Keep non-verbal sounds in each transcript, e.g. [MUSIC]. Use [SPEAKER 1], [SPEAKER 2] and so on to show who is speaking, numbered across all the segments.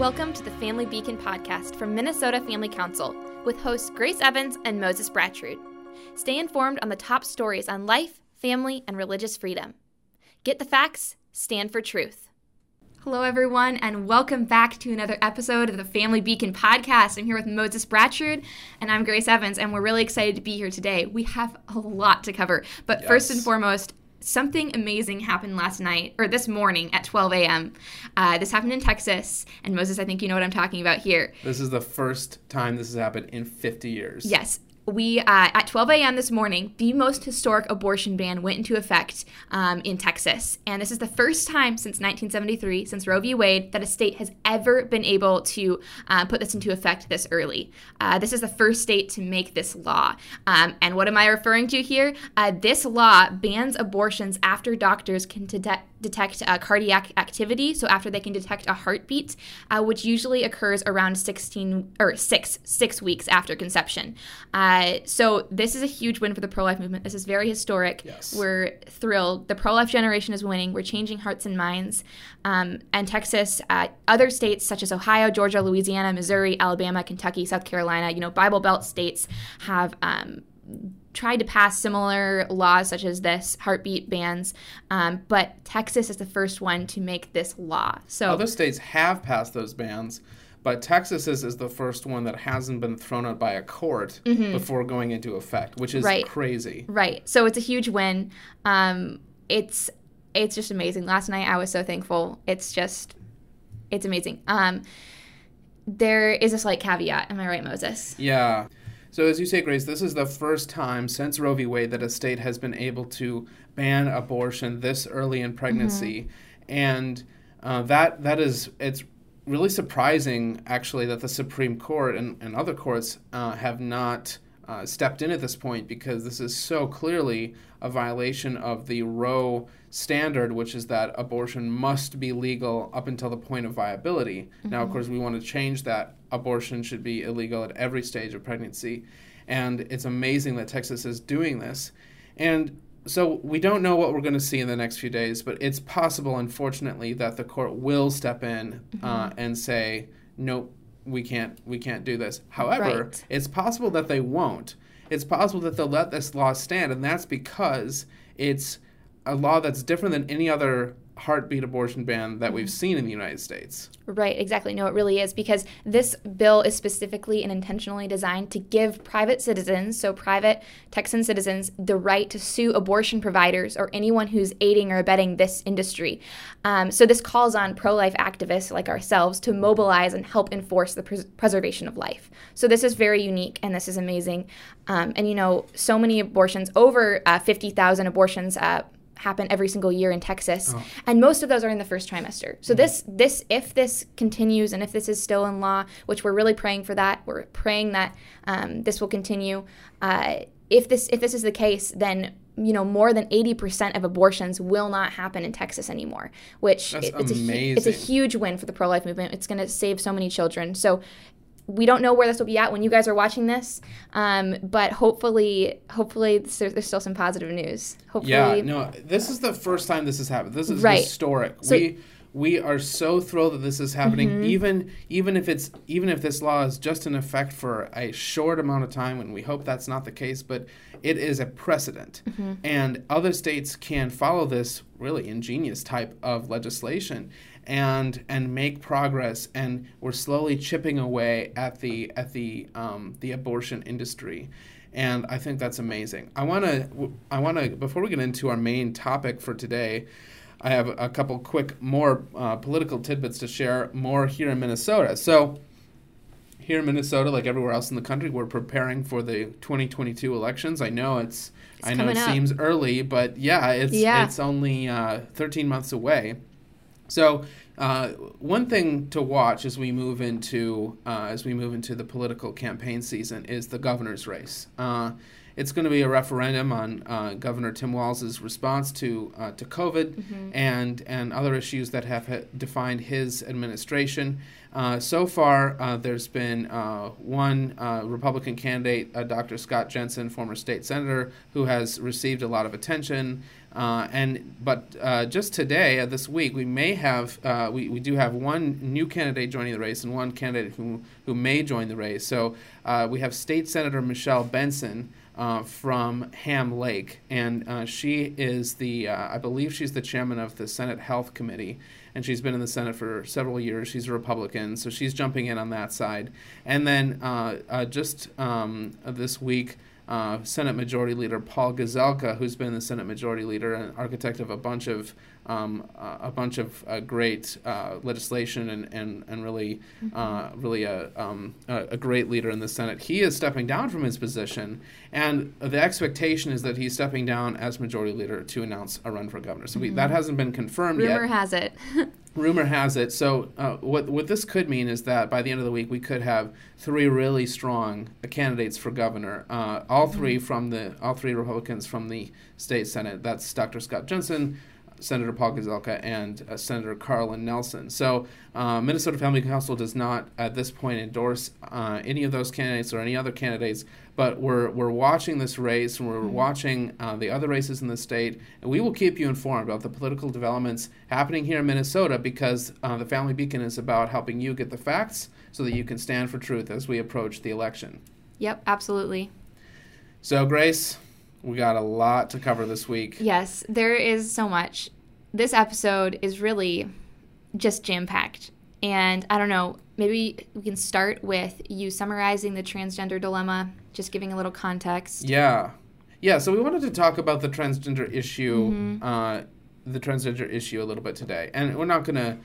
[SPEAKER 1] Welcome to the Family Beacon podcast from Minnesota Family Council with hosts Grace Evans and Moses Brattrud. Stay informed on the top stories on life, family, and religious freedom. Get the facts, stand for truth. Hello, everyone, and welcome back to another episode of the Family Beacon podcast. I'm here with Moses Brattrud, and I'm Grace Evans, and we're really excited to be here today. We have a lot to cover, but yes. first and foremost, something amazing happened last night or this morning at 12 a.m. Uh, this happened in Texas, and Moses, I think you know what I'm talking about here.
[SPEAKER 2] This is the first time this has happened in 50 years.
[SPEAKER 1] Yes, we uh, at 12 a.m. this morning, the most historic abortion ban went into effect um, in Texas, and this is the first time since 1973, since Roe v. Wade, that a state has ever been able to uh, put this into effect this early. Uh, this is the first state to make this law. Um, and what am I referring to here? Uh, this law bans abortions after doctors can detect detect uh, cardiac activity, so after they can detect a heartbeat, uh, which usually occurs around 16 or six six weeks after conception. Uh, so this is a huge win for the pro-life movement. This is very historic. Yes. We're thrilled. The pro-life generation is winning. We're changing hearts and minds. Um, and Texas, uh, other states such as Ohio, Georgia, Louisiana, Missouri, Alabama, Kentucky, South Carolina, you know, Bible Belt states have. Um, tried to pass similar laws such as this heartbeat bans um, but texas is the first one to make this law so
[SPEAKER 2] other states have passed those bans but texas is, is the first one that hasn't been thrown out by a court mm-hmm. before going into effect which is
[SPEAKER 1] right.
[SPEAKER 2] crazy.
[SPEAKER 1] Right. So it's a huge win. Um, it's it's just amazing. Last night i was so thankful. It's just it's amazing. Um, there is a slight caveat. Am i right moses?
[SPEAKER 2] Yeah. So, as you say, Grace, this is the first time since Roe v. Wade that a state has been able to ban abortion this early in pregnancy, mm-hmm. and uh, that that is it's really surprising actually that the Supreme Court and, and other courts uh, have not uh, stepped in at this point because this is so clearly a violation of the Roe standard, which is that abortion must be legal up until the point of viability. Mm-hmm. Now, of mm-hmm. course, we want to change that. Abortion should be illegal at every stage of pregnancy. And it's amazing that Texas is doing this. And so we don't know what we're going to see in the next few days, but it's possible, unfortunately, that the court will step in uh, mm-hmm. uh, and say, nope, we can't, we can't do this. However, right. it's possible that they won't. It's possible that they'll let this law stand, and that's because it's a law that's different than any other heartbeat abortion ban that we've seen in the United States.
[SPEAKER 1] Right, exactly. No, it really is because this bill is specifically and intentionally designed to give private citizens, so private Texan citizens, the right to sue abortion providers or anyone who's aiding or abetting this industry. Um, so this calls on pro life activists like ourselves to mobilize and help enforce the pres- preservation of life. So this is very unique and this is amazing. Um, and you know, so many abortions, over uh, 50,000 abortions. Uh, happen every single year in Texas, oh. and most of those are in the first trimester. So mm-hmm. this this if this continues and if this is still in law, which we're really praying for that, we're praying that um, this will continue. Uh, if this if this is the case, then you know more than 80% of abortions will not happen in Texas anymore which
[SPEAKER 2] it,
[SPEAKER 1] it's a it's a huge win for the pro-life movement it's going to save so many children so we don't know where this will be at when you guys are watching this, um, but hopefully, hopefully there's still some positive news. Hopefully,
[SPEAKER 2] yeah. No, this is the first time this has happened. This is right. historic. So, we we are so thrilled that this is happening. Mm-hmm. Even even if it's even if this law is just in effect for a short amount of time, and we hope that's not the case, but it is a precedent, mm-hmm. and other states can follow this really ingenious type of legislation and and make progress and we're slowly chipping away at the at the um, the abortion industry and I think that's amazing. I want to I want to before we get into our main topic for today, I have a couple quick more uh, political tidbits to share more here in Minnesota. So here in Minnesota, like everywhere else in the country, we're preparing for the 2022 elections. I know it's, it's I know it up. seems early, but yeah, it's yeah. it's only uh, 13 months away. So uh, one thing to watch as we move into uh, as we move into the political campaign season is the governor's race. Uh, it's going to be a referendum on uh, Governor Tim Walz's response to uh, to COVID mm-hmm. and and other issues that have ha- defined his administration. Uh, so far, uh, there's been uh, one uh, Republican candidate, Dr. Scott Jensen, former state senator, who has received a lot of attention. Uh, and but uh, just today, uh, this week, we may have uh, we, we do have one new candidate joining the race and one candidate who who may join the race. So uh, we have State Senator Michelle Benson. Uh, from Ham Lake, and she is the, I believe she's the chairman of the Senate Health Committee, and she's been in the Senate for several years. She's a Republican, so she's jumping in on that side. And then just um, this week, uh, Senate Majority Leader Paul Gazelka, who's been the Senate Majority Leader and architect of a bunch of um, a bunch of uh, great uh, legislation and, and, and really mm-hmm. Uh, really a, um, a great leader in the Senate. He is stepping down from his position, and the expectation is that he's stepping down as Majority Leader to announce a run for governor. So we, mm-hmm. that hasn't been confirmed
[SPEAKER 1] Rumor
[SPEAKER 2] yet.
[SPEAKER 1] Rumor has it. [LAUGHS]
[SPEAKER 2] rumor has it. So uh, what what this could mean is that by the end of the week we could have three really strong candidates for governor. Uh, all mm-hmm. three from the all three Republicans from the state senate. That's Dr. Scott Jensen. Senator Paul Gazelka and uh, Senator Carla Nelson. So, uh, Minnesota Family Council does not at this point endorse uh, any of those candidates or any other candidates but we're we're watching this race and we're mm-hmm. watching uh, the other races in the state, and we will keep you informed about the political developments happening here in Minnesota because uh, the Family Beacon is about helping you get the facts so that you can stand for truth as we approach the election.
[SPEAKER 1] Yep, absolutely.
[SPEAKER 2] So, Grace, we got a lot to cover this week.
[SPEAKER 1] Yes, there is so much. This episode is really just jam packed. And I don't know, maybe we can start with you summarizing the transgender dilemma, just giving a little context.
[SPEAKER 2] Yeah. Yeah, so we wanted to talk about the transgender issue, mm-hmm. uh, the transgender issue a little bit today. And we're not going to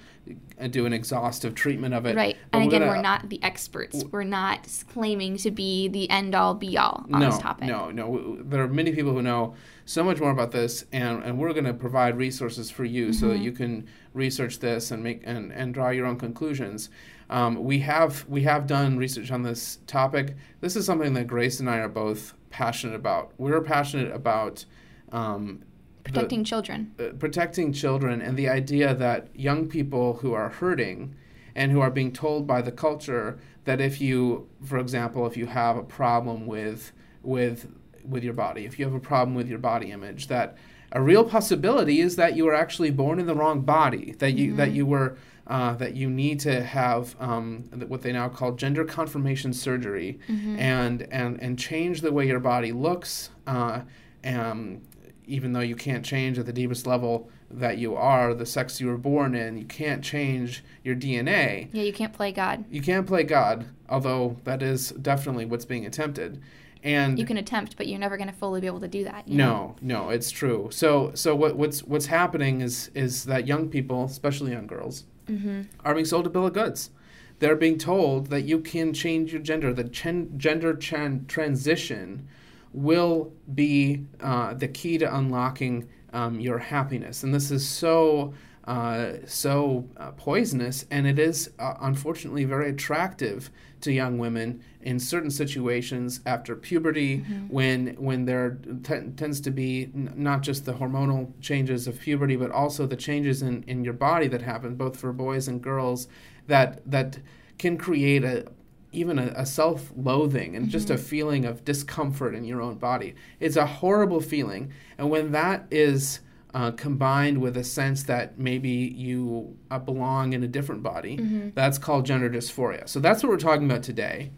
[SPEAKER 2] uh, do an exhaustive treatment of it.
[SPEAKER 1] Right. And again, gonna, we're not the experts. We're not claiming to be the end all be all on
[SPEAKER 2] no,
[SPEAKER 1] this topic.
[SPEAKER 2] No, no. No. There are many people who know so much more about this, and, and we're going to provide resources for you mm-hmm. so that mm-hmm. you can research this and make and, and draw your own conclusions. Um, we have we have done research on this topic. This is something that Grace and I are both passionate about. We're passionate about um,
[SPEAKER 1] protecting the, children,
[SPEAKER 2] uh, protecting children, and the idea that young people who are hurting and who are being told by the culture that if you, for example, if you have a problem with with with your body, if you have a problem with your body image, that a real possibility is that you were actually born in the wrong body, that you mm-hmm. that you were uh, that you need to have um, what they now call gender confirmation surgery mm-hmm. and, and, and change the way your body looks. Uh, and even though you can't change at the deepest level that you are, the sex you were born in, you can't change your DNA.
[SPEAKER 1] Yeah, you can't play God.
[SPEAKER 2] You can't play God, although that is definitely what's being attempted. And
[SPEAKER 1] you can attempt, but you're never going to fully be able to do that.
[SPEAKER 2] no, know? no, it's true. So, so what, what's what's happening is is that young people, especially young girls, mm-hmm. are being sold a bill of goods. They're being told that you can change your gender. The chen- gender chen- transition will be uh, the key to unlocking um, your happiness. And this is so uh, so uh, poisonous, and it is uh, unfortunately very attractive to young women in certain situations after puberty, mm-hmm. when when there t- tends to be n- not just the hormonal changes of puberty, but also the changes in, in your body that happen both for boys and girls that that can create a even a, a self-loathing and mm-hmm. just a mm-hmm. feeling of discomfort in your own body. It's a horrible feeling, and when that is uh, combined with a sense that maybe you uh, belong in a different body. Mm-hmm. That's called gender dysphoria. So that's what we're talking about today.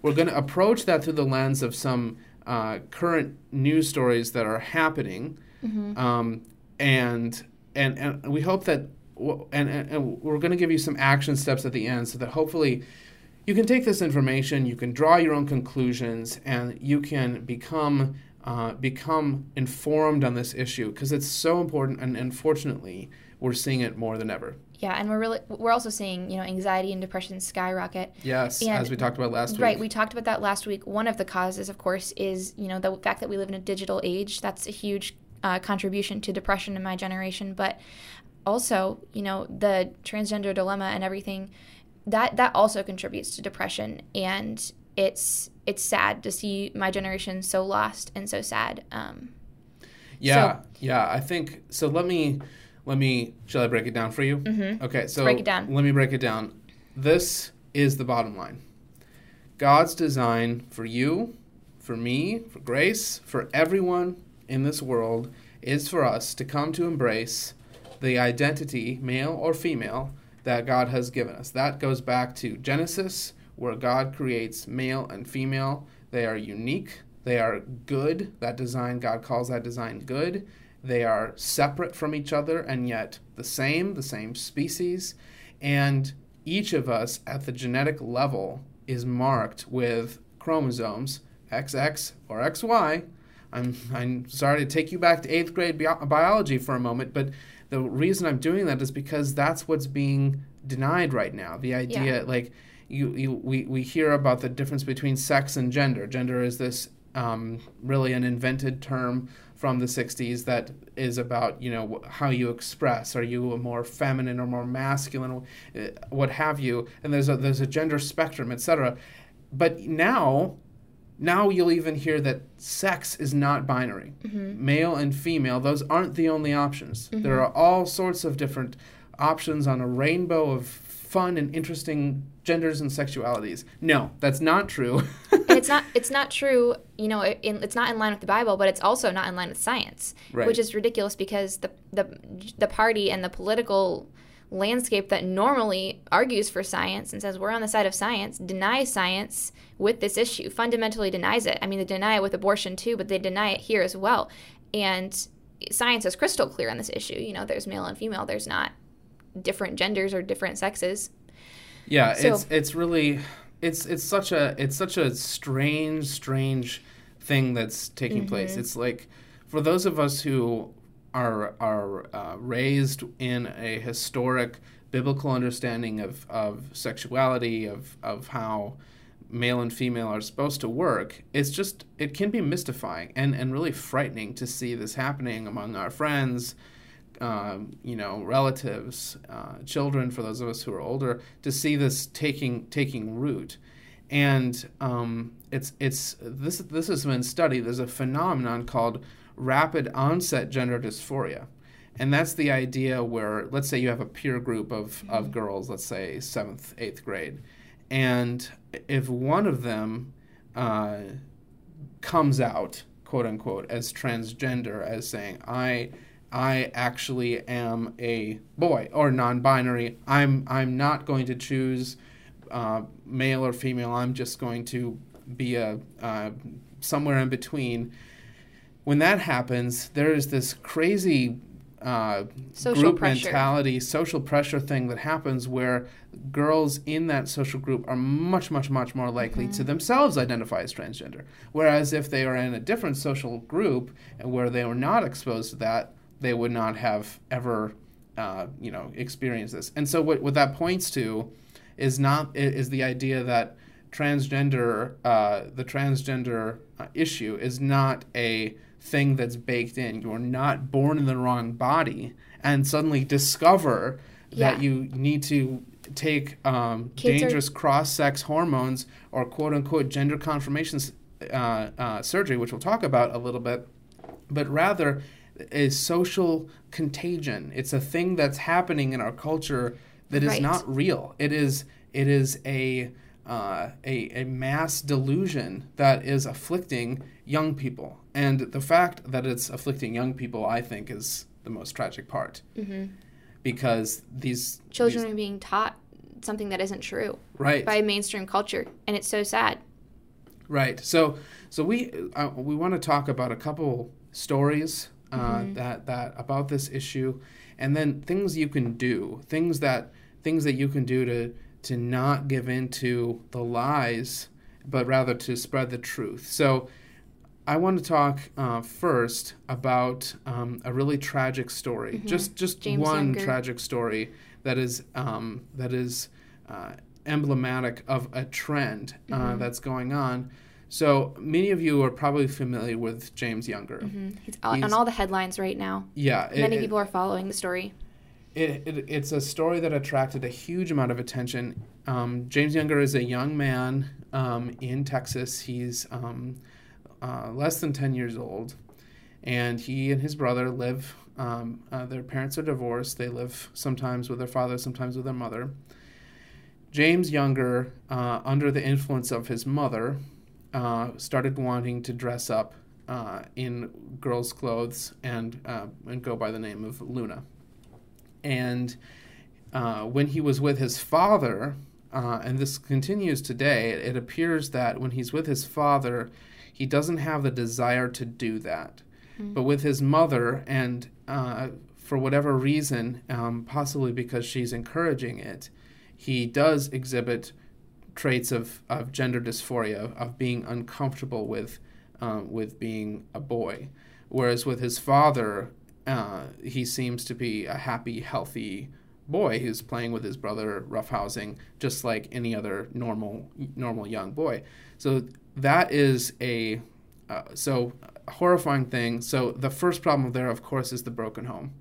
[SPEAKER 2] We're going to approach that through the lens of some uh, current news stories that are happening, mm-hmm. um, and and and we hope that and, and, and we're going to give you some action steps at the end so that hopefully you can take this information, you can draw your own conclusions, and you can become uh, become informed on this issue because it's so important and unfortunately we're seeing it more than ever.
[SPEAKER 1] Yeah and we're really we're also seeing you know anxiety and depression skyrocket.
[SPEAKER 2] Yes and, as we talked about last week.
[SPEAKER 1] right we talked about that last week. One of the causes of course is you know the fact that we live in a digital age. That's a huge uh, contribution to depression in my generation but also you know the transgender dilemma and everything that that also contributes to depression and it's it's sad to see my generation so lost and so sad. Um,
[SPEAKER 2] yeah, so, yeah. I think so. Let me let me. Shall I break it down for you? Mm-hmm. Okay, so
[SPEAKER 1] break it down.
[SPEAKER 2] Let me break it down. This is the bottom line. God's design for you, for me, for Grace, for everyone in this world is for us to come to embrace the identity, male or female, that God has given us. That goes back to Genesis, where God creates male and female. They are unique, they are good. That design, God calls that design good. They are separate from each other and yet the same, the same species. And each of us at the genetic level is marked with chromosomes XX or XY. I'm, I'm sorry to take you back to eighth grade bi- biology for a moment, but the reason I'm doing that is because that's what's being denied right now. The idea, yeah. like, you, you, we, we hear about the difference between sex and gender. Gender is this um, really an invented term from the 60s that is about you know how you express are you a more feminine or more masculine uh, what have you and there's a there's a gender spectrum etc but now now you'll even hear that sex is not binary. Mm-hmm. Male and female, those aren't the only options. Mm-hmm. There are all sorts of different options on a rainbow of fun and interesting genders and sexualities. No, that's not true. [LAUGHS]
[SPEAKER 1] it's not [LAUGHS] it's not true, you know, in, it's not in line with the Bible, but it's also not in line with science, right. which is ridiculous because the the the party and the political landscape that normally argues for science and says we're on the side of science denies science with this issue, fundamentally denies it. I mean, they deny it with abortion too, but they deny it here as well. And science is crystal clear on this issue. You know, there's male and female, there's not different genders or different sexes.
[SPEAKER 2] Yeah, so, it's it's really it's it's such a it's such a strange strange thing that's taking mm-hmm. place. It's like for those of us who are are uh, raised in a historic biblical understanding of, of sexuality of of how male and female are supposed to work it's just it can be mystifying and and really frightening to see this happening among our friends um, you know relatives uh, children for those of us who are older to see this taking taking root and um, it's it's this this has been studied there's a phenomenon called rapid onset gender dysphoria. And that's the idea where, let's say you have a peer group of, of mm-hmm. girls, let's say seventh, eighth grade, and if one of them uh, comes out, quote unquote, as transgender, as saying, I, I actually am a boy or non-binary. I'm I'm not going to choose uh, male or female. I'm just going to be a uh, somewhere in between when that happens, there is this crazy uh, group pressure. mentality, social pressure thing that happens where girls in that social group are much, much, much more likely mm-hmm. to themselves identify as transgender. Whereas if they are in a different social group and where they were not exposed to that, they would not have ever, uh, you know, experienced this. And so what, what that points to is not is the idea that transgender, uh, the transgender uh, issue is not a thing that's baked in. You're not born in the wrong body and suddenly discover yeah. that you need to take um, dangerous are... cross sex hormones or quote unquote gender confirmation uh, uh, surgery, which we'll talk about a little bit, but rather is social contagion. It's a thing that's happening in our culture that is right. not real. It is it is a uh, a, a mass delusion that is afflicting young people. And the fact that it's afflicting young people, I think, is the most tragic part. Mm-hmm. Because these
[SPEAKER 1] children
[SPEAKER 2] these,
[SPEAKER 1] are being taught something that isn't true,
[SPEAKER 2] right,
[SPEAKER 1] by mainstream culture, and it's so sad.
[SPEAKER 2] Right. So, so we uh, we want to talk about a couple stories uh, mm-hmm. that that about this issue, and then things you can do, things that things that you can do to to not give in to the lies, but rather to spread the truth. So, I want to talk uh, first about um, a really tragic story. Mm-hmm. Just just James one Younger. tragic story that is um, that is uh, emblematic of a trend uh, mm-hmm. that's going on. So many of you are probably familiar with James Younger.
[SPEAKER 1] Mm-hmm. He's, He's on all the headlines right now.
[SPEAKER 2] Yeah,
[SPEAKER 1] many it, people are following the story.
[SPEAKER 2] It, it, it's a story that attracted a huge amount of attention. Um, James Younger is a young man um, in Texas. He's um, uh, less than 10 years old, and he and his brother live. Um, uh, their parents are divorced. They live sometimes with their father, sometimes with their mother. James Younger, uh, under the influence of his mother, uh, started wanting to dress up uh, in girls' clothes and uh, and go by the name of Luna. And uh, when he was with his father, uh, and this continues today, it appears that when he's with his father, he doesn't have the desire to do that. Mm-hmm. But with his mother, and uh, for whatever reason, um, possibly because she's encouraging it, he does exhibit traits of, of gender dysphoria, of being uncomfortable with, um, with being a boy. Whereas with his father, uh, he seems to be a happy, healthy boy who's playing with his brother, roughhousing, just like any other normal, normal young boy. So that is a uh, so horrifying thing. So the first problem there, of course, is the broken home.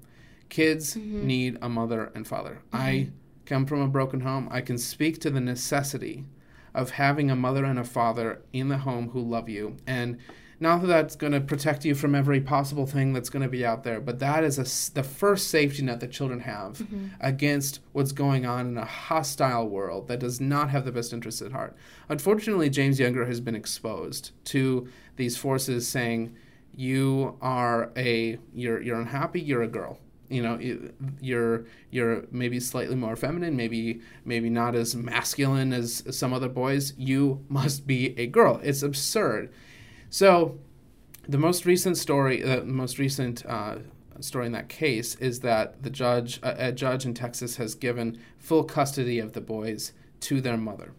[SPEAKER 2] Kids mm-hmm. need a mother and father. Mm-hmm. I come from a broken home. I can speak to the necessity of having a mother and a father in the home who love you and not that that's going to protect you from every possible thing that's going to be out there, but that is a, the first safety net that children have mm-hmm. against what's going on in a hostile world that does not have the best interests at heart. Unfortunately, James Younger has been exposed to these forces saying, "You are a you're you're unhappy. You're a girl." you know you're you're maybe slightly more feminine maybe maybe not as masculine as some other boys you must be a girl it's absurd so, the most recent story, the uh, most recent uh, story in that case is that the judge, a, a judge in Texas, has given full custody of the boys to their mother,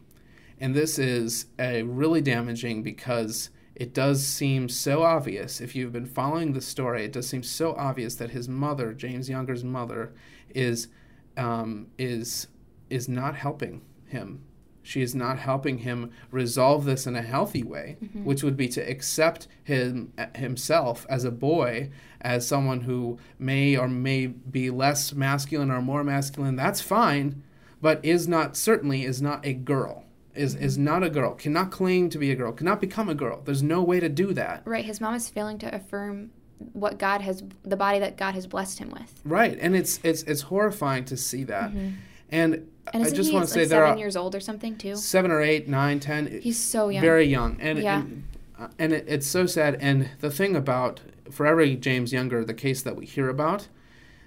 [SPEAKER 2] and this is a really damaging because it does seem so obvious. If you've been following the story, it does seem so obvious that his mother, James Younger's mother, is um, is is not helping him she is not helping him resolve this in a healthy way, mm-hmm. which would be to accept him himself as a boy, as someone who may or may be less masculine or more masculine. That's fine, but is not certainly is not a girl. Is mm-hmm. is not a girl. Cannot claim to be a girl. Cannot become a girl. There's no way to do that.
[SPEAKER 1] Right. His mom is failing to affirm what God has the body that God has blessed him with.
[SPEAKER 2] Right, and it's it's it's horrifying to see that. Mm-hmm. And
[SPEAKER 1] and I just want to say like there seven are years old or something too.
[SPEAKER 2] Seven or eight, nine, ten.
[SPEAKER 1] He's so young.
[SPEAKER 2] Very young, and yeah. and, uh, and it, it's so sad. And the thing about for every James Younger, the case that we hear about,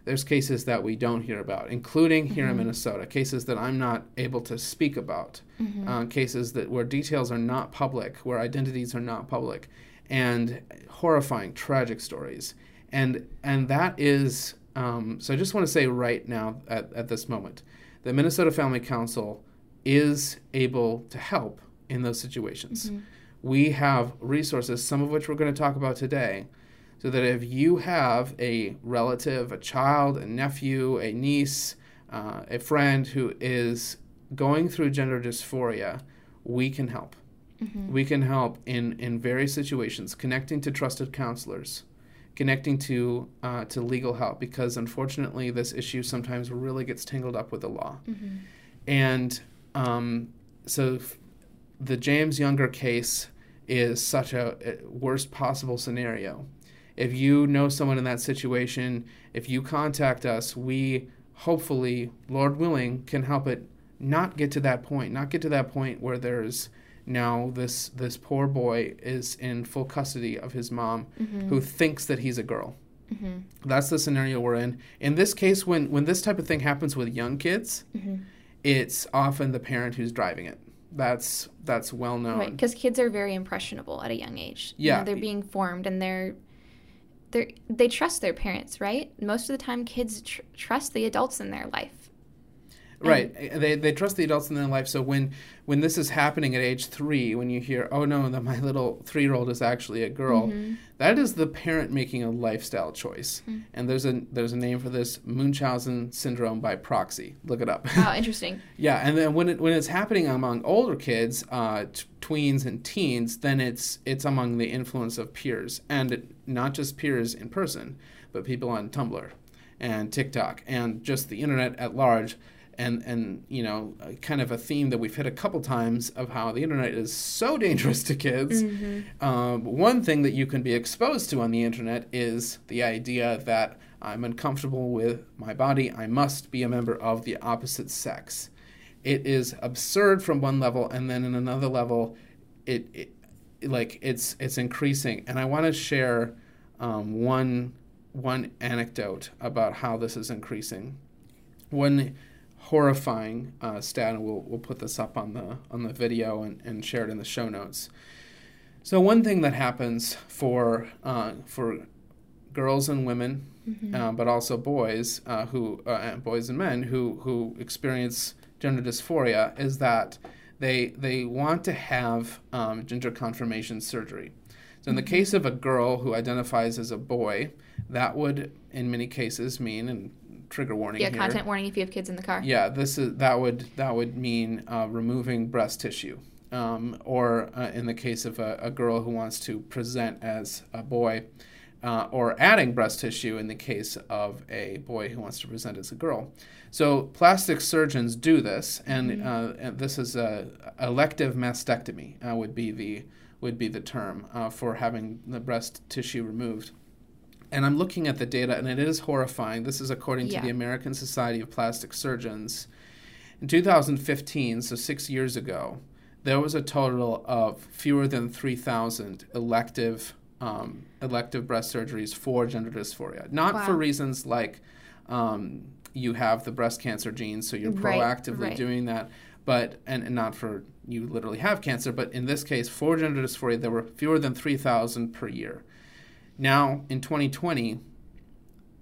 [SPEAKER 2] there's cases that we don't hear about, including here mm-hmm. in Minnesota, cases that I'm not able to speak about, mm-hmm. uh, cases that where details are not public, where identities are not public, and horrifying, tragic stories. And and that is um, so. I just want to say right now at, at this moment the Minnesota Family Council is able to help in those situations. Mm-hmm. We have resources, some of which we're going to talk about today, so that if you have a relative, a child, a nephew, a niece, uh, a friend who is going through gender dysphoria, we can help. Mm-hmm. We can help in, in various situations, connecting to trusted counselors, connecting to uh, to legal help because unfortunately this issue sometimes really gets tangled up with the law, mm-hmm. and um, so f- the James Younger case is such a, a worst possible scenario. If you know someone in that situation, if you contact us, we hopefully, Lord willing, can help it not get to that point, not get to that point where there's now this this poor boy is in full custody of his mom mm-hmm. who thinks that he's a girl. Mm-hmm. that's the scenario we're in. In this case when when this type of thing happens with young kids mm-hmm. it's often the parent who's driving it. That's that's well known.
[SPEAKER 1] Right because kids are very impressionable at a young age. Yeah. you know, they're being formed and they're they they trust their parents right? Most of the time kids tr- trust the adults in their life
[SPEAKER 2] Right. They, they trust the adults in their life. So when when this is happening at age three, when you hear, oh no, that my little three year old is actually a girl, mm-hmm. that is the parent making a lifestyle choice. Mm-hmm. And there's a there's a name for this Munchausen syndrome by proxy. Look it up.
[SPEAKER 1] Oh, [LAUGHS] interesting.
[SPEAKER 2] yeah, and then when it when it's happening among older kids, uh, t- tweens and teens, then it's it's among the influence of peers, and it, not just peers in person, but people on Tumblr and TikTok and just the internet at large and and you know kind of a theme that we've hit a couple times of how the internet is so [LAUGHS] dangerous to kids mm-hmm. um, one thing that you can be exposed to on the internet is the idea that i'm uncomfortable with my body i must be a member of the opposite sex it is absurd from one level and then in another level it, it like it's it's increasing, and I want to share um, one one anecdote about how this is increasing. One horrifying uh, stat, and we'll we'll put this up on the on the video and, and share it in the show notes. So one thing that happens for uh, for girls and women, mm-hmm. uh, but also boys uh, who uh, boys and men who who experience gender dysphoria is that they they want to have um, gender confirmation surgery. So in the mm-hmm. case of a girl who identifies as a boy, that would in many cases mean and trigger warning
[SPEAKER 1] yeah
[SPEAKER 2] here,
[SPEAKER 1] content warning if you have kids in the car
[SPEAKER 2] yeah this is that would that would mean uh, removing breast tissue um, or uh, in the case of a, a, girl who wants to present as a boy, uh, or adding breast tissue in the case of a boy who wants to present as a girl. So plastic surgeons do this, and, mm-hmm. uh, and this is a elective mastectomy uh, would be the would be the term uh, for having the breast tissue removed. And I'm looking at the data, and it is horrifying. This is according yeah. to the American Society of Plastic Surgeons. In 2015, so six years ago, there was a total of fewer than 3,000 elective um, elective breast surgeries for gender dysphoria. Not wow. for reasons like um, you have the breast cancer gene, so you're proactively right, right. doing that, but and, and not for you literally have cancer, but in this case, for gender dysphoria, there were fewer than 3,000 per year. Now, in 2020,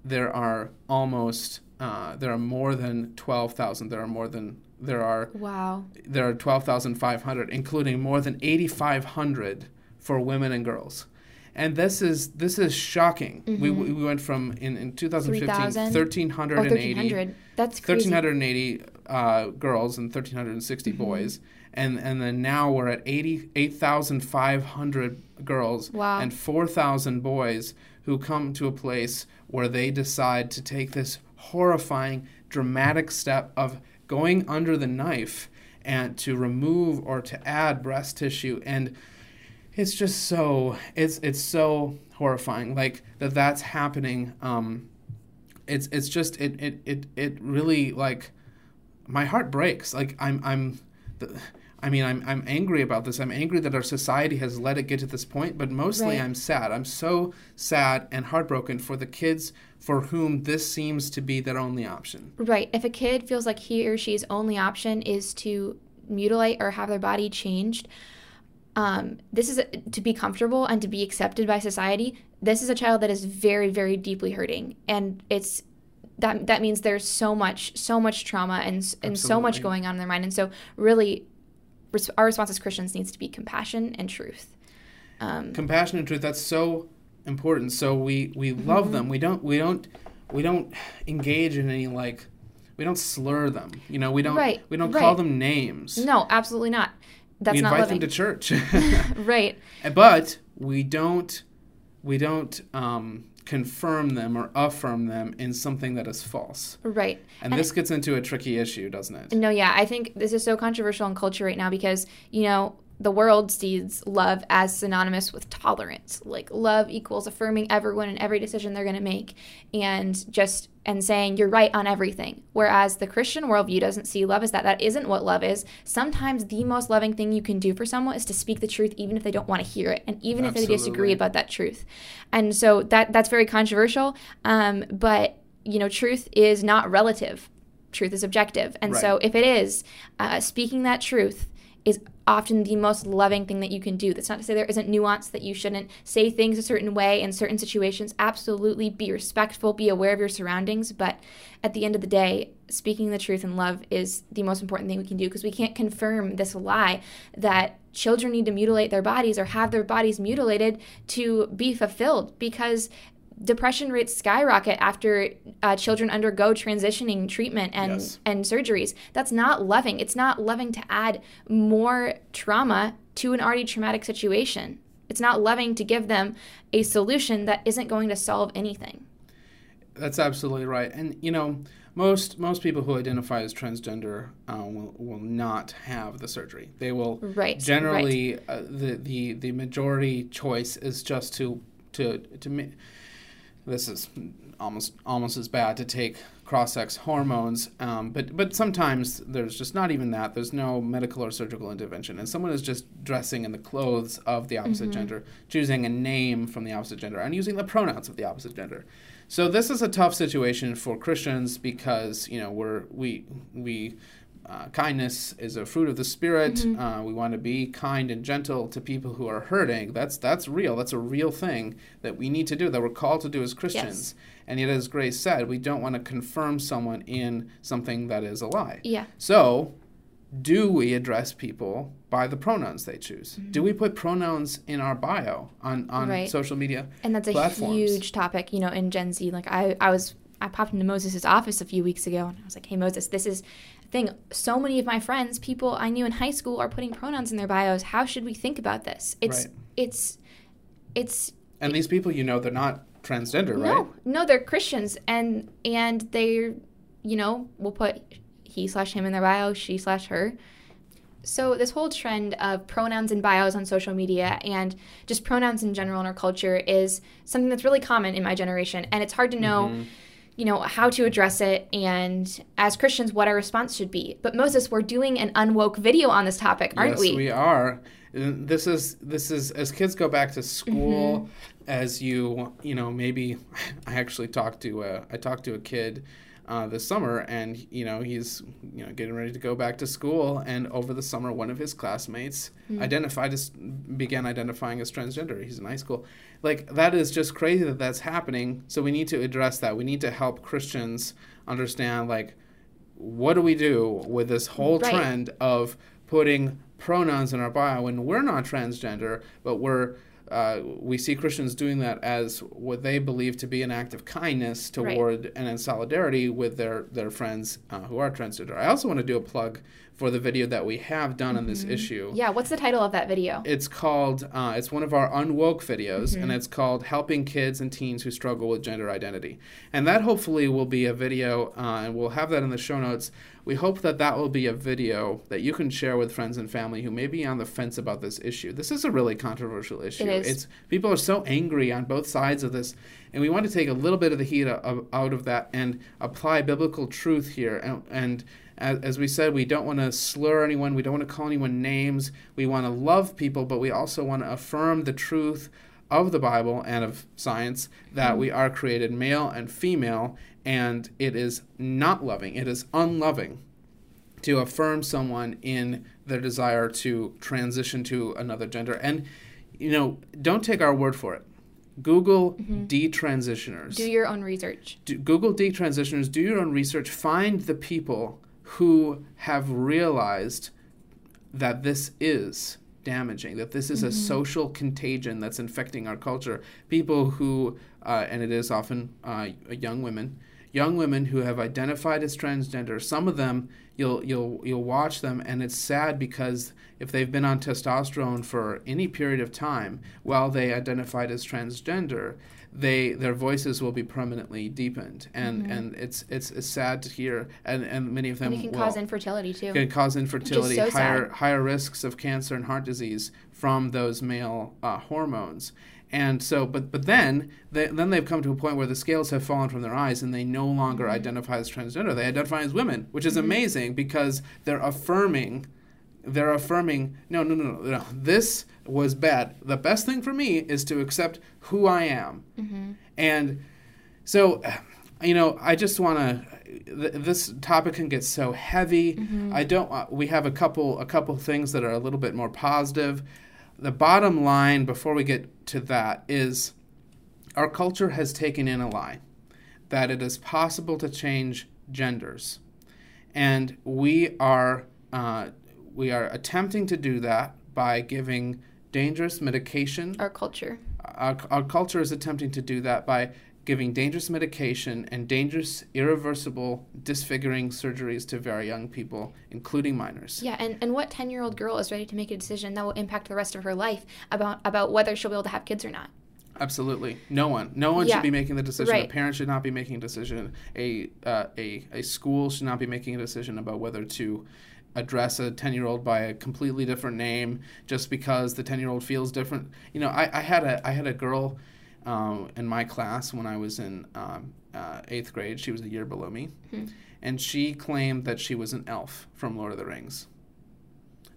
[SPEAKER 2] there are almost uh, there are more than 12,000. There are more than there are
[SPEAKER 1] wow
[SPEAKER 2] there are 12,500 including more than 8,500 for women and girls. And this is this is shocking. Mm-hmm. We, we went from in, in 2015 1380
[SPEAKER 1] oh, That's crazy.
[SPEAKER 2] 1380 uh, girls and 1360 mm-hmm. boys and and then now we're at 80 8,500 girls
[SPEAKER 1] wow.
[SPEAKER 2] and 4,000 boys who come to a place where they decide to take this horrifying dramatic step of going under the knife and to remove or to add breast tissue and it's just so it's it's so horrifying like that that's happening um it's it's just it it it, it really like my heart breaks like i'm i'm the, I mean, I'm, I'm angry about this. I'm angry that our society has let it get to this point, but mostly right. I'm sad. I'm so sad and heartbroken for the kids for whom this seems to be their only option.
[SPEAKER 1] Right. If a kid feels like he or she's only option is to mutilate or have their body changed, um, this is a, to be comfortable and to be accepted by society. This is a child that is very, very deeply hurting, and it's that that means there's so much, so much trauma and and Absolutely. so much going on in their mind, and so really, our response as Christians needs to be compassion and truth.
[SPEAKER 2] Um, compassion and truth. That's so important. So we we love mm-hmm. them. We don't we don't we don't engage in any like we don't slur them. You know, we don't right. we don't right. call them names.
[SPEAKER 1] No, absolutely not. That's
[SPEAKER 2] we
[SPEAKER 1] invite
[SPEAKER 2] not them to church. [LAUGHS]
[SPEAKER 1] right. [LAUGHS]
[SPEAKER 2] But we don't we don't um, confirm them or affirm them in something that is false.
[SPEAKER 1] Right.
[SPEAKER 2] And, and this gets into a tricky issue, doesn't it?
[SPEAKER 1] No, yeah. I think this is so controversial in culture right now because, you know, the world sees love as synonymous with tolerance. Like love equals affirming everyone and every decision they're going to make and just and saying you're right on everything. Whereas the Christian worldview doesn't see love as that. That isn't what love is. Sometimes the most loving thing you can do for someone is to speak the truth even if they don't want to hear it and even Absolutely. if they disagree about that truth. And so that that's very controversial. Um, but you know, truth is not relative. Truth is objective. And right. so if it is, uh, speaking that truth is often the most loving thing that you can do. That's not to say there isn't nuance that you shouldn't say things a certain way in certain situations. Absolutely be respectful, be aware of your surroundings, but at the end of the day, speaking the truth in love is the most important thing we can do because we can't confirm this lie that children need to mutilate their bodies or have their bodies mutilated to be fulfilled because depression rates skyrocket after uh, children undergo transitioning treatment and yes. and surgeries. That's not loving. It's not loving to add more trauma to an already traumatic situation. It's not loving to give them a solution that isn't going to solve anything.
[SPEAKER 2] That's absolutely right. And you know, most most people who identify as transgender uh, will will not have the surgery. They will
[SPEAKER 1] right
[SPEAKER 2] generally
[SPEAKER 1] right.
[SPEAKER 2] Uh, the the the majority choice is just to to to this is almost almost as bad to take cross-sex hormones. Um, but but sometimes there's just not even that. There's no medical or surgical intervention, and someone is just dressing in the clothes of the opposite mm-hmm. gender, choosing a name from the opposite gender, and using the pronouns of the opposite gender. So this is a tough situation for Christians because you know we're we we uh, kindness is a fruit of the spirit. Mm-hmm. Uh, we want to be kind and gentle to people who are hurting. That's that's real. That's a real thing that we need to do. That we're called to do as Christians. Yes. And yet, as Grace said, we don't want to confirm someone in something that is a lie.
[SPEAKER 1] Yeah.
[SPEAKER 2] So, do we address people by the pronouns they choose? Mm-hmm. Do we put pronouns in our bio on on right. social media?
[SPEAKER 1] And that's a platforms? huge topic, you know, in Gen Z. Like I I was I popped into Moses' office a few weeks ago and I was like, "Hey Moses, this is thing. So many of my friends, people I knew in high school, are putting pronouns in their bios. How should we think about this? It's right. it's it's.
[SPEAKER 2] And these people, you know, they're not transgender,
[SPEAKER 1] right?
[SPEAKER 2] No,
[SPEAKER 1] no, they're Christians, and and they, you know, will put he slash him in their bio, she slash her. So this whole trend of pronouns and bios on social media and just pronouns in general in our culture is something that's really common in my generation, and it's hard to know. Mm-hmm you know, how to address it and as Christians what our response should be. But Moses, we're doing an unwoke video on this topic, aren't
[SPEAKER 2] yes,
[SPEAKER 1] we?
[SPEAKER 2] Yes, we are. This is this is as kids go back to school, mm-hmm. as you you know maybe [LAUGHS] I actually talked to a, I talked to a kid uh, this summer, and you know he's you know getting ready to go back to school, and over the summer, one of his classmates mm. identified as began identifying as transgender. He's in high school, like that is just crazy that that's happening. So we need to address that. We need to help Christians understand like what do we do with this whole right. trend of putting pronouns in our bio when we're not transgender, but we're uh, we see Christians doing that as what they believe to be an act of kindness toward right. and in solidarity with their their friends uh, who are transgender. I also want to do a plug for the video that we have done mm-hmm. on this mm-hmm. issue.
[SPEAKER 1] Yeah, what's the title of that video?
[SPEAKER 2] It's called, uh, it's one of our unwoke videos, mm-hmm. and it's called Helping Kids and Teens Who Struggle with Gender Identity. And that hopefully will be a video, uh, and we'll have that in the show notes. We hope that that will be a video that you can share with friends and family who may be on the fence about this issue. This is a really controversial issue.
[SPEAKER 1] It is.
[SPEAKER 2] It's people are so angry on both sides of this, and we want to take a little bit of the heat out of that and apply biblical truth here and, and as, as we said, we don't want to slur anyone, we don't want to call anyone names. We want to love people, but we also want to affirm the truth of the Bible and of science that we are created male and female, and it is not loving, it is unloving to affirm someone in their desire to transition to another gender. And, you know, don't take our word for it. Google mm-hmm. detransitioners.
[SPEAKER 1] Do your own research.
[SPEAKER 2] Do, Google detransitioners. Do your own research. Find the people who have realized that this is damaging, that this is mm-hmm. a social contagion that's infecting our culture. People who, uh, and it is often uh, young women, young women who have identified as transgender. Some of them, you'll you'll you'll watch them, and it's sad because if they've been on testosterone for any period of time while they identified as transgender, they their voices will be permanently deepened, and mm-hmm. and it's, it's it's sad to hear, and and many of them
[SPEAKER 1] and it can will, cause infertility too.
[SPEAKER 2] Can cause infertility, so higher sad. higher risks of cancer and heart disease from those male uh, hormones. And so, but but then they, then they've come to a point where the scales have fallen from their eyes, and they no longer mm-hmm. identify as transgender. They identify as women, which is mm-hmm. amazing because they're affirming they're affirming no, no, no, no, no. This was bad. The best thing for me is to accept who I am. Mm-hmm. And so, you know, I just want to. Th- this topic can get so heavy. Mm-hmm. I don't. Uh, we have a couple a couple things that are a little bit more positive. The bottom line, before we get to that, is our culture has taken in a lie that it is possible to change genders, and we are. Uh, we are attempting to do that by giving dangerous medication.
[SPEAKER 1] Our culture.
[SPEAKER 2] Our, our culture is attempting to do that by giving dangerous medication and dangerous, irreversible, disfiguring surgeries to very young people, including minors.
[SPEAKER 1] Yeah, and, and what 10 year old girl is ready to make a decision that will impact the rest of her life about, about whether she'll be able to have kids or not?
[SPEAKER 2] Absolutely, no one. No one
[SPEAKER 1] yeah.
[SPEAKER 2] should be making the decision.
[SPEAKER 1] Right.
[SPEAKER 2] A parent should not be making a decision. A uh, a a school should not be making a decision about whether to address a 10 year old by a completely different name just because the 10 year old feels different. You know, I, I had a I had a girl um, in my class when I was in um, uh, eighth grade. She was a year below me, mm-hmm. and she claimed that she was an elf from Lord of the Rings.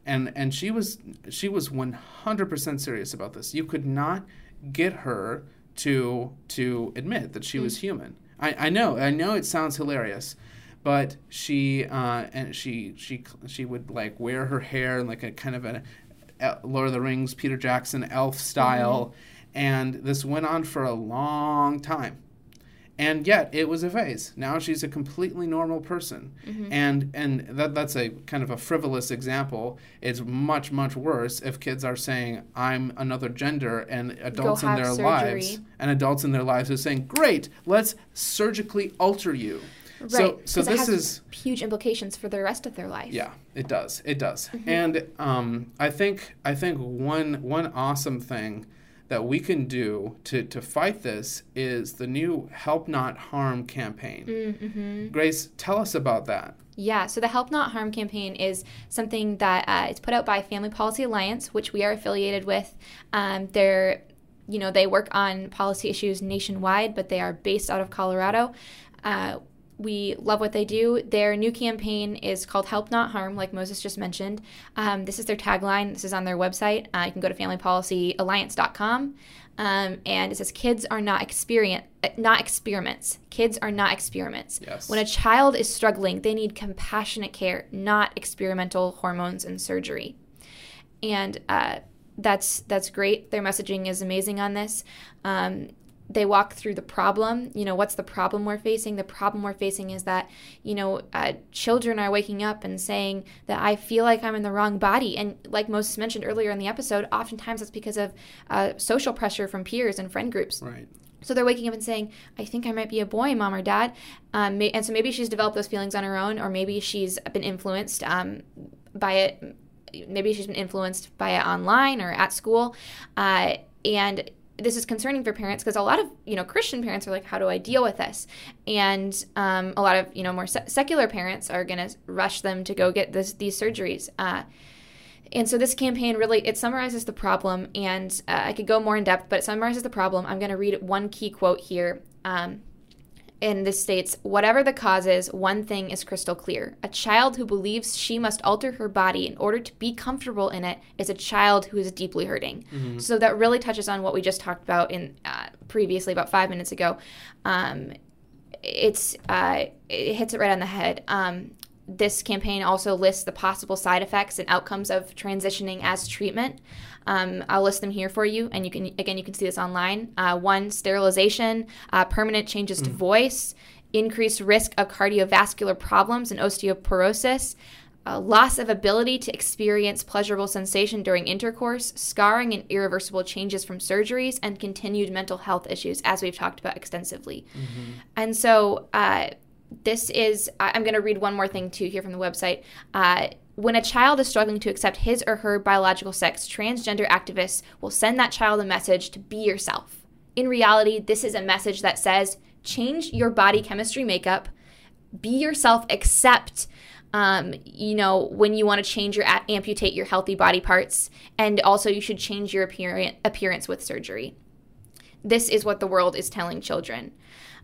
[SPEAKER 2] And and she was she was one hundred percent serious about this. You could not get her to to admit that she mm-hmm. was human. I, I know I know it sounds hilarious, but she uh, and she she she would like wear her hair in like a kind of a Lord of the Rings Peter Jackson elf style, mm-hmm. And this went on for a long time. And yet it was a phase. Now she's a completely normal person, mm-hmm. and and that that's a kind of a frivolous example. It's much much worse if kids are saying I'm another gender, and adults in their surgery. lives and adults in their lives are saying, "Great, let's surgically alter you."
[SPEAKER 1] Right. So, so this is huge implications for the rest of their life.
[SPEAKER 2] Yeah, it does. It does. Mm-hmm. And um, I think I think one one awesome thing that we can do to, to fight this is the new Help Not Harm campaign. Mm-hmm. Grace, tell us about that.
[SPEAKER 1] Yeah, so the Help Not Harm campaign is something that uh, is put out by Family Policy Alliance, which we are affiliated with. Um, they're, you know, they work on policy issues nationwide, but they are based out of Colorado. Uh, we love what they do. Their new campaign is called Help Not Harm, like Moses just mentioned. Um, this is their tagline. This is on their website. Uh, you can go to familypolicyalliance.com. Um, and it says kids are not experience not experiments kids are not experiments yes. when a child is struggling they need compassionate care not experimental hormones and surgery and uh, that's that's great their messaging is amazing on this um, they walk through the problem. You know, what's the problem we're facing? The problem we're facing is that, you know, uh, children are waking up and saying that I feel like I'm in the wrong body. And like Moses mentioned earlier in the episode, oftentimes that's because of uh, social pressure from peers and friend groups.
[SPEAKER 2] Right.
[SPEAKER 1] So they're waking up and saying, I think I might be a boy, mom or dad. Um, and so maybe she's developed those feelings on her own, or maybe she's been influenced um, by it. Maybe she's been influenced by it online or at school. Uh, and this is concerning for parents because a lot of you know Christian parents are like, how do I deal with this? And um, a lot of you know more se- secular parents are going to rush them to go get this, these surgeries. Uh, and so this campaign really it summarizes the problem, and uh, I could go more in depth, but it summarizes the problem. I'm going to read one key quote here. Um, and this states whatever the cause is, one thing is crystal clear. A child who believes she must alter her body in order to be comfortable in it is a child who is deeply hurting. Mm-hmm. So that really touches on what we just talked about in uh, previously about five minutes ago. Um, it's uh, it hits it right on the head. Um, this campaign also lists the possible side effects and outcomes of transitioning as treatment. Um, I'll list them here for you, and you can again you can see this online. Uh, one, sterilization, uh, permanent changes mm. to voice, increased risk of cardiovascular problems and osteoporosis. Uh, loss of ability to experience pleasurable sensation during intercourse, scarring and irreversible changes from surgeries, and continued mental health issues, as we've talked about extensively. Mm-hmm. And so, uh, this is, I'm going to read one more thing too here from the website. Uh, when a child is struggling to accept his or her biological sex, transgender activists will send that child a message to be yourself. In reality, this is a message that says change your body chemistry makeup, be yourself, accept. Um, you know, when you want to change your amputate your healthy body parts, and also you should change your appearance appearance with surgery. This is what the world is telling children.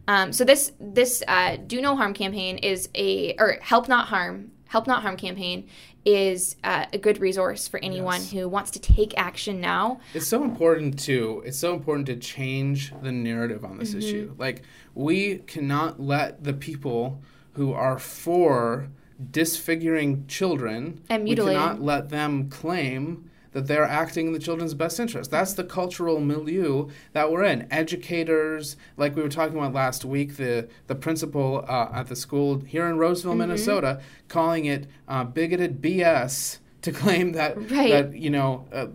[SPEAKER 1] Um, so this this uh, do no harm campaign is a or help not harm Help Not Harm campaign is uh, a good resource for anyone yes. who wants to take action now.
[SPEAKER 2] It's so important to it's so important to change the narrative on this mm-hmm. issue. Like we cannot let the people who are for disfiguring children
[SPEAKER 1] and mutilating.
[SPEAKER 2] we cannot let them claim that they're acting in the children's best interest. That's the cultural milieu that we're in. Educators, like we were talking about last week, the the principal uh, at the school here in Roseville, mm-hmm. Minnesota, calling it uh, bigoted BS to claim that right. that you know. Uh,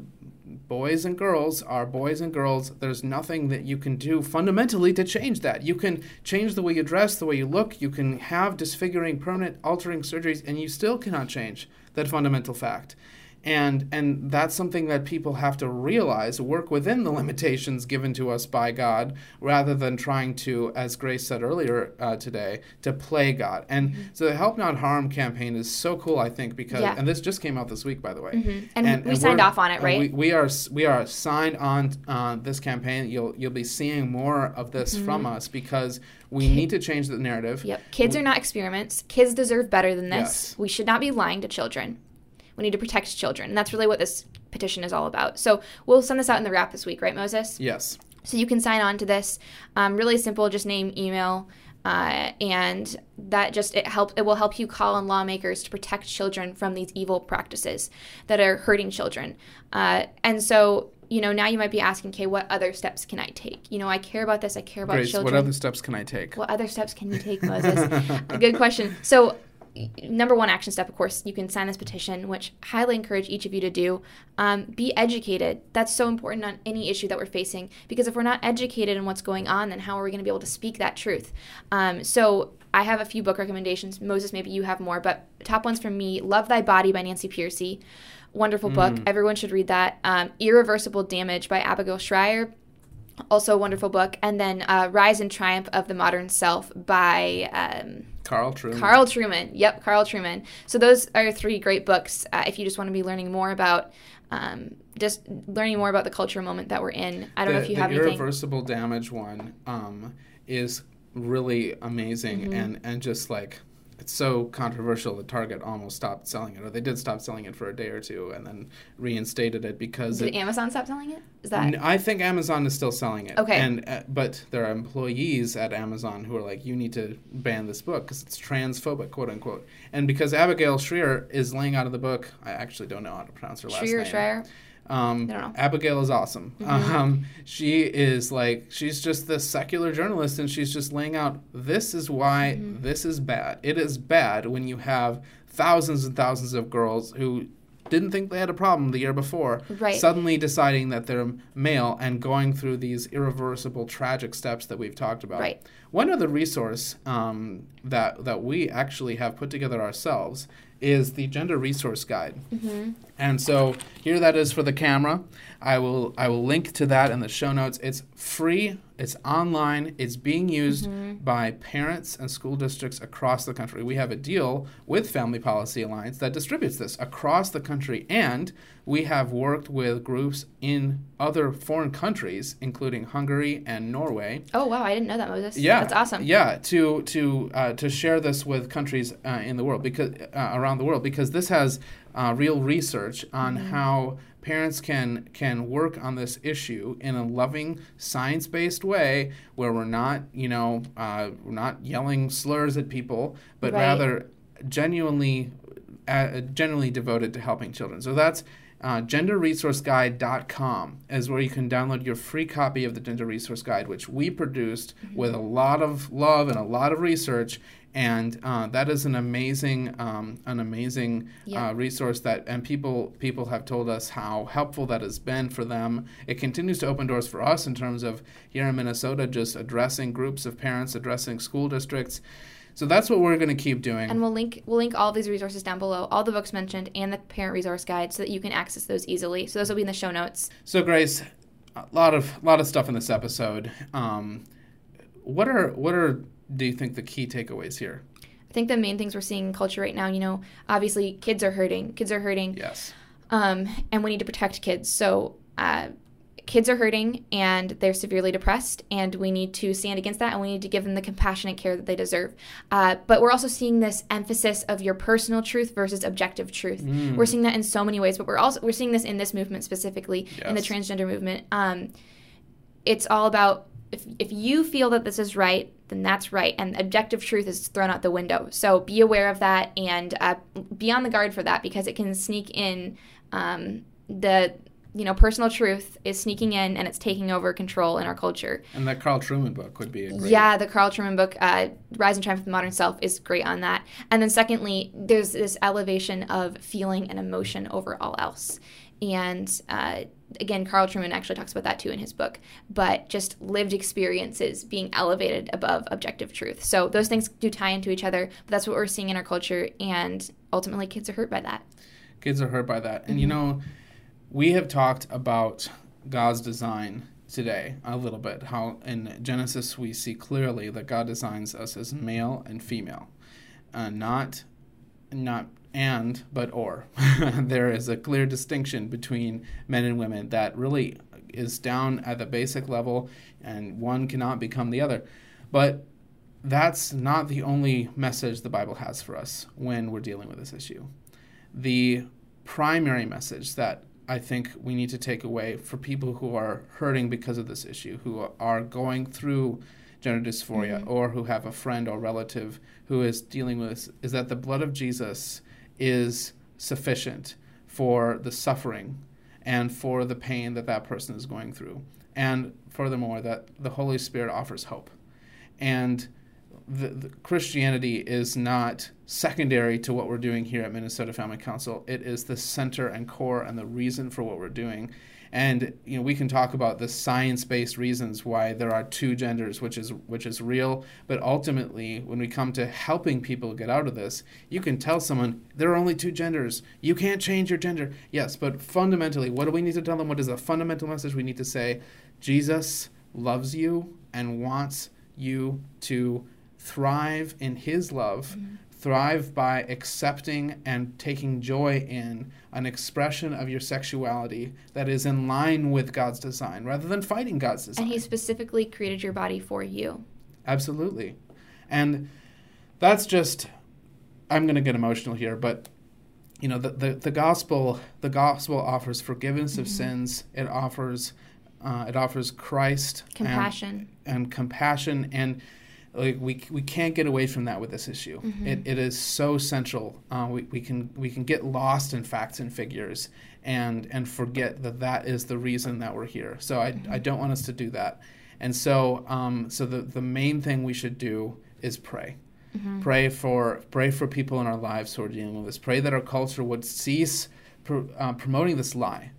[SPEAKER 2] boys and girls are boys and girls. There's nothing that you can do fundamentally to change that. You can change the way you dress, the way you look. You can have disfiguring, permanent, altering surgeries, and you still cannot change that fundamental fact. And and that's something that people have to realize work within the [LAUGHS] limitations given to us by god rather than trying to as grace said earlier uh, today to play god and mm-hmm. so the help not harm campaign is so cool i think because yeah. and this just came out this week by the way
[SPEAKER 1] mm-hmm. and, and, we and signed off on it right
[SPEAKER 2] we, we, are we are signed on uh, this campaign you'll you'll be seeing more of this mm-hmm. from us because we Kid- need to change the narrative
[SPEAKER 1] yep kids are not experiments kids deserve better than this yes. we should not be lying to children we need to protect children. And that's really what this petition is all about. So we'll send this out in the wrap this week, right, Moses?
[SPEAKER 2] Yes.
[SPEAKER 1] So you can sign on to this. Um, really simple, just name, email, uh, and that just it help it will help you call on lawmakers to protect children from these evil practices that are hurting children. Uh, and so you know, now you might be asking, okay, what other steps can I take? You know, I care about this. I care about
[SPEAKER 2] Grace,
[SPEAKER 1] children.
[SPEAKER 2] What other steps can I take?
[SPEAKER 1] What other steps can you take, [LAUGHS] Moses? Good question. So number one action step, of course, you can sign this petition, which highly encourage each of you to do. Um, be educated. That's so important on any issue that we're facing because if we're not educated in what's going on, then how are we going to be able to speak that truth? Um, so I have a few book recommendations. Moses, maybe you have more, but top ones from me: Love Thy Body by Nancy Pearcey. Wonderful book. Mm. Everyone should read that. Um, Irreversible Damage by Abigail Shrier also a wonderful book. And then uh, Rise and Triumph of the Modern Self by um,
[SPEAKER 2] Carl Trueman.
[SPEAKER 1] Carl Trueman. Yep, Carl Trueman. So those are three great books uh, if you just want to be learning more about. Um, just learning more about the cultural moment that we're in. I don't
[SPEAKER 2] the,
[SPEAKER 1] know if you have
[SPEAKER 2] the
[SPEAKER 1] have
[SPEAKER 2] irreversible damage one um, is really amazing mm-hmm. and and just like it's so controversial that Target almost stopped selling it, or they did stop selling it for a day or two, and then reinstated it because
[SPEAKER 1] did
[SPEAKER 2] it,
[SPEAKER 1] Amazon stop selling it? Is that?
[SPEAKER 2] I think Amazon is still selling it.
[SPEAKER 1] Okay.
[SPEAKER 2] And uh, but there are employees at Amazon who are like, you need to ban this book because it's transphobic, quote unquote. And because Abigail Shrier is laying out of the book, I actually don't know how to pronounce her last name.
[SPEAKER 1] Shrier.
[SPEAKER 2] Um, Abigail is awesome. Mm-hmm. Um, she is like she's just this secular journalist, and she's just laying out this is why mm-hmm. this is bad. It is bad when you have thousands and thousands of girls who didn't think they had a problem the year before,
[SPEAKER 1] right.
[SPEAKER 2] suddenly deciding that they're male and going through these irreversible, tragic steps that we've talked about.
[SPEAKER 1] Right.
[SPEAKER 2] One other resource um, that that we actually have put together ourselves is the Gender Resource Guide.
[SPEAKER 1] Mm-hmm.
[SPEAKER 2] And so here that is for the camera. I will I will link to that in the show notes. It's free. It's online. It's being used mm-hmm. by parents and school districts across the country. We have a deal with Family Policy Alliance that distributes this across the country, and we have worked with groups in other foreign countries, including Hungary and Norway.
[SPEAKER 1] Oh wow, I didn't know that, Moses.
[SPEAKER 2] Yeah,
[SPEAKER 1] that's awesome.
[SPEAKER 2] Yeah, to to uh, to share this with countries uh, in the world because uh, around the world because this has uh, real research on mm-hmm. how parents can can work on this issue in a loving, science-based way, where we're not, you know, uh, we're not yelling slurs at people, but right. rather genuinely, uh, genuinely devoted to helping children. So that's uh, genderresourceguide.com is where you can download your free copy of the Gender Resource Guide, which we produced mm-hmm. with a lot of love and a lot of research and uh, that is an amazing um, an amazing uh, resource that and people people have told us how helpful that has been for them. It continues to open doors for us in terms of here in minnesota just addressing groups of parents addressing school districts. So that's what we're going to keep doing.
[SPEAKER 1] And we'll link we'll link all these resources down below all the books mentioned and the parent resource guide so that you can access those easily. So those will be in the show notes.
[SPEAKER 2] So grace a lot of a lot of stuff in this episode. Um, what are what are do you think the key takeaways here?
[SPEAKER 1] I think the main things we're seeing in culture right now, you know, obviously kids are hurting. Kids are hurting.
[SPEAKER 2] Yes.
[SPEAKER 1] Um, and we need to protect kids. So uh, kids are hurting and they're severely depressed, and we need to stand against that and we need to give them the compassionate care that they deserve. Uh, but we're also seeing this emphasis of your personal truth versus objective truth. Mm. We're seeing that in so many ways, but we're also we're seeing this in this movement specifically yes. in the transgender movement. Um, it's all about if, if you feel that this is right, then that's right. And objective truth is thrown out the window. So be aware of that and uh, be on the guard for that because it can sneak in. Um, the you know personal truth is sneaking in and it's taking over control in our culture.
[SPEAKER 2] And that Carl Trueman book would be great.
[SPEAKER 1] Yeah, the Carl Trueman book, uh, Rise and Triumph of the Modern Self, is great on that. And then secondly, there's this elevation of feeling and emotion over all else. And uh, again, Carl Trueman actually talks about that too in his book, but just lived experiences being elevated above objective truth. So those things do tie into each other, but that's what we're seeing in our culture, and ultimately kids are hurt by that.
[SPEAKER 2] kids are hurt by that. And mm-hmm. you know, we have talked about God's design today a little bit. How in Genesis we see clearly that God designs us as male and female, uh, not not and but or. [LAUGHS] there is a clear distinction between men and women that really is down at the basic level, and one cannot become the other. But that's not the only message the Bible has for us when we're dealing with this issue. The primary message that I think we need to take away for people who are hurting because of this issue, who are going through gender dysphoria, mm-hmm. or who have a friend or relative who is dealing with this, is that the blood of Jesus is sufficient for the suffering and for the pain that that person is going through. And furthermore, that the Holy Spirit offers hope. And the, the Christianity is not secondary to what we're doing here at Minnesota Family Council. It is the center and core and the reason for what we're doing. And you know, we can talk about the science-based reasons why there are two genders, which is which is real. But ultimately, when we come to helping people get out of this, you can tell someone there are only two genders. You can't change your gender. Yes, but fundamentally, what do we need to tell them? What is the fundamental message we need to say? Jesus loves you and wants you to thrive in His love, mm-hmm. Thrive by accepting and taking joy in an expression of your sexuality that is in line with God's design rather than fighting God's design.
[SPEAKER 1] And He specifically created your body for you.
[SPEAKER 2] Absolutely. And that's just, I'm going to get emotional here, but you know the, the, the gospel the gospel offers forgiveness mm-hmm. of sins it offers uh, it offers christ
[SPEAKER 1] compassion
[SPEAKER 2] and, and compassion and like we, we can't get away from that with this issue. Mm-hmm. It, it is so central. Uh, we, we can we can get lost in facts and figures and and forget that that is the reason that we're here. So I, mm-hmm. I don't want us to do that. And so um, so the, the main thing we should do is pray. Mm-hmm. Pray for pray for people in our lives who are dealing with this. Pray that our culture would cease uh, promoting this lie.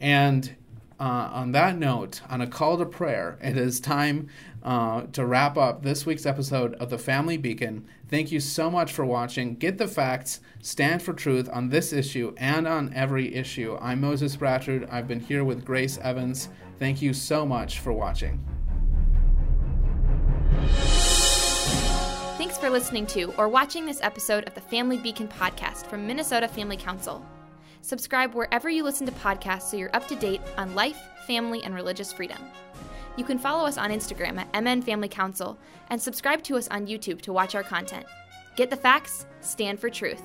[SPEAKER 2] And uh, on that note, on a call to prayer, it is time uh, to wrap up this week's episode of the Family Beacon. Thank you so much for watching. Get the facts, stand for truth on this issue and on every issue. I'm Moses Bratchard. I've been here with Grace Evans. Thank you so much for watching.
[SPEAKER 1] Thanks for listening to or watching this episode of the Family Beacon podcast from Minnesota Family Council. Subscribe wherever you listen to podcasts so you're up to date on life, family, and religious freedom. You can follow us on Instagram at MN Family Council and subscribe to us on YouTube to watch our content. Get the facts, stand for truth.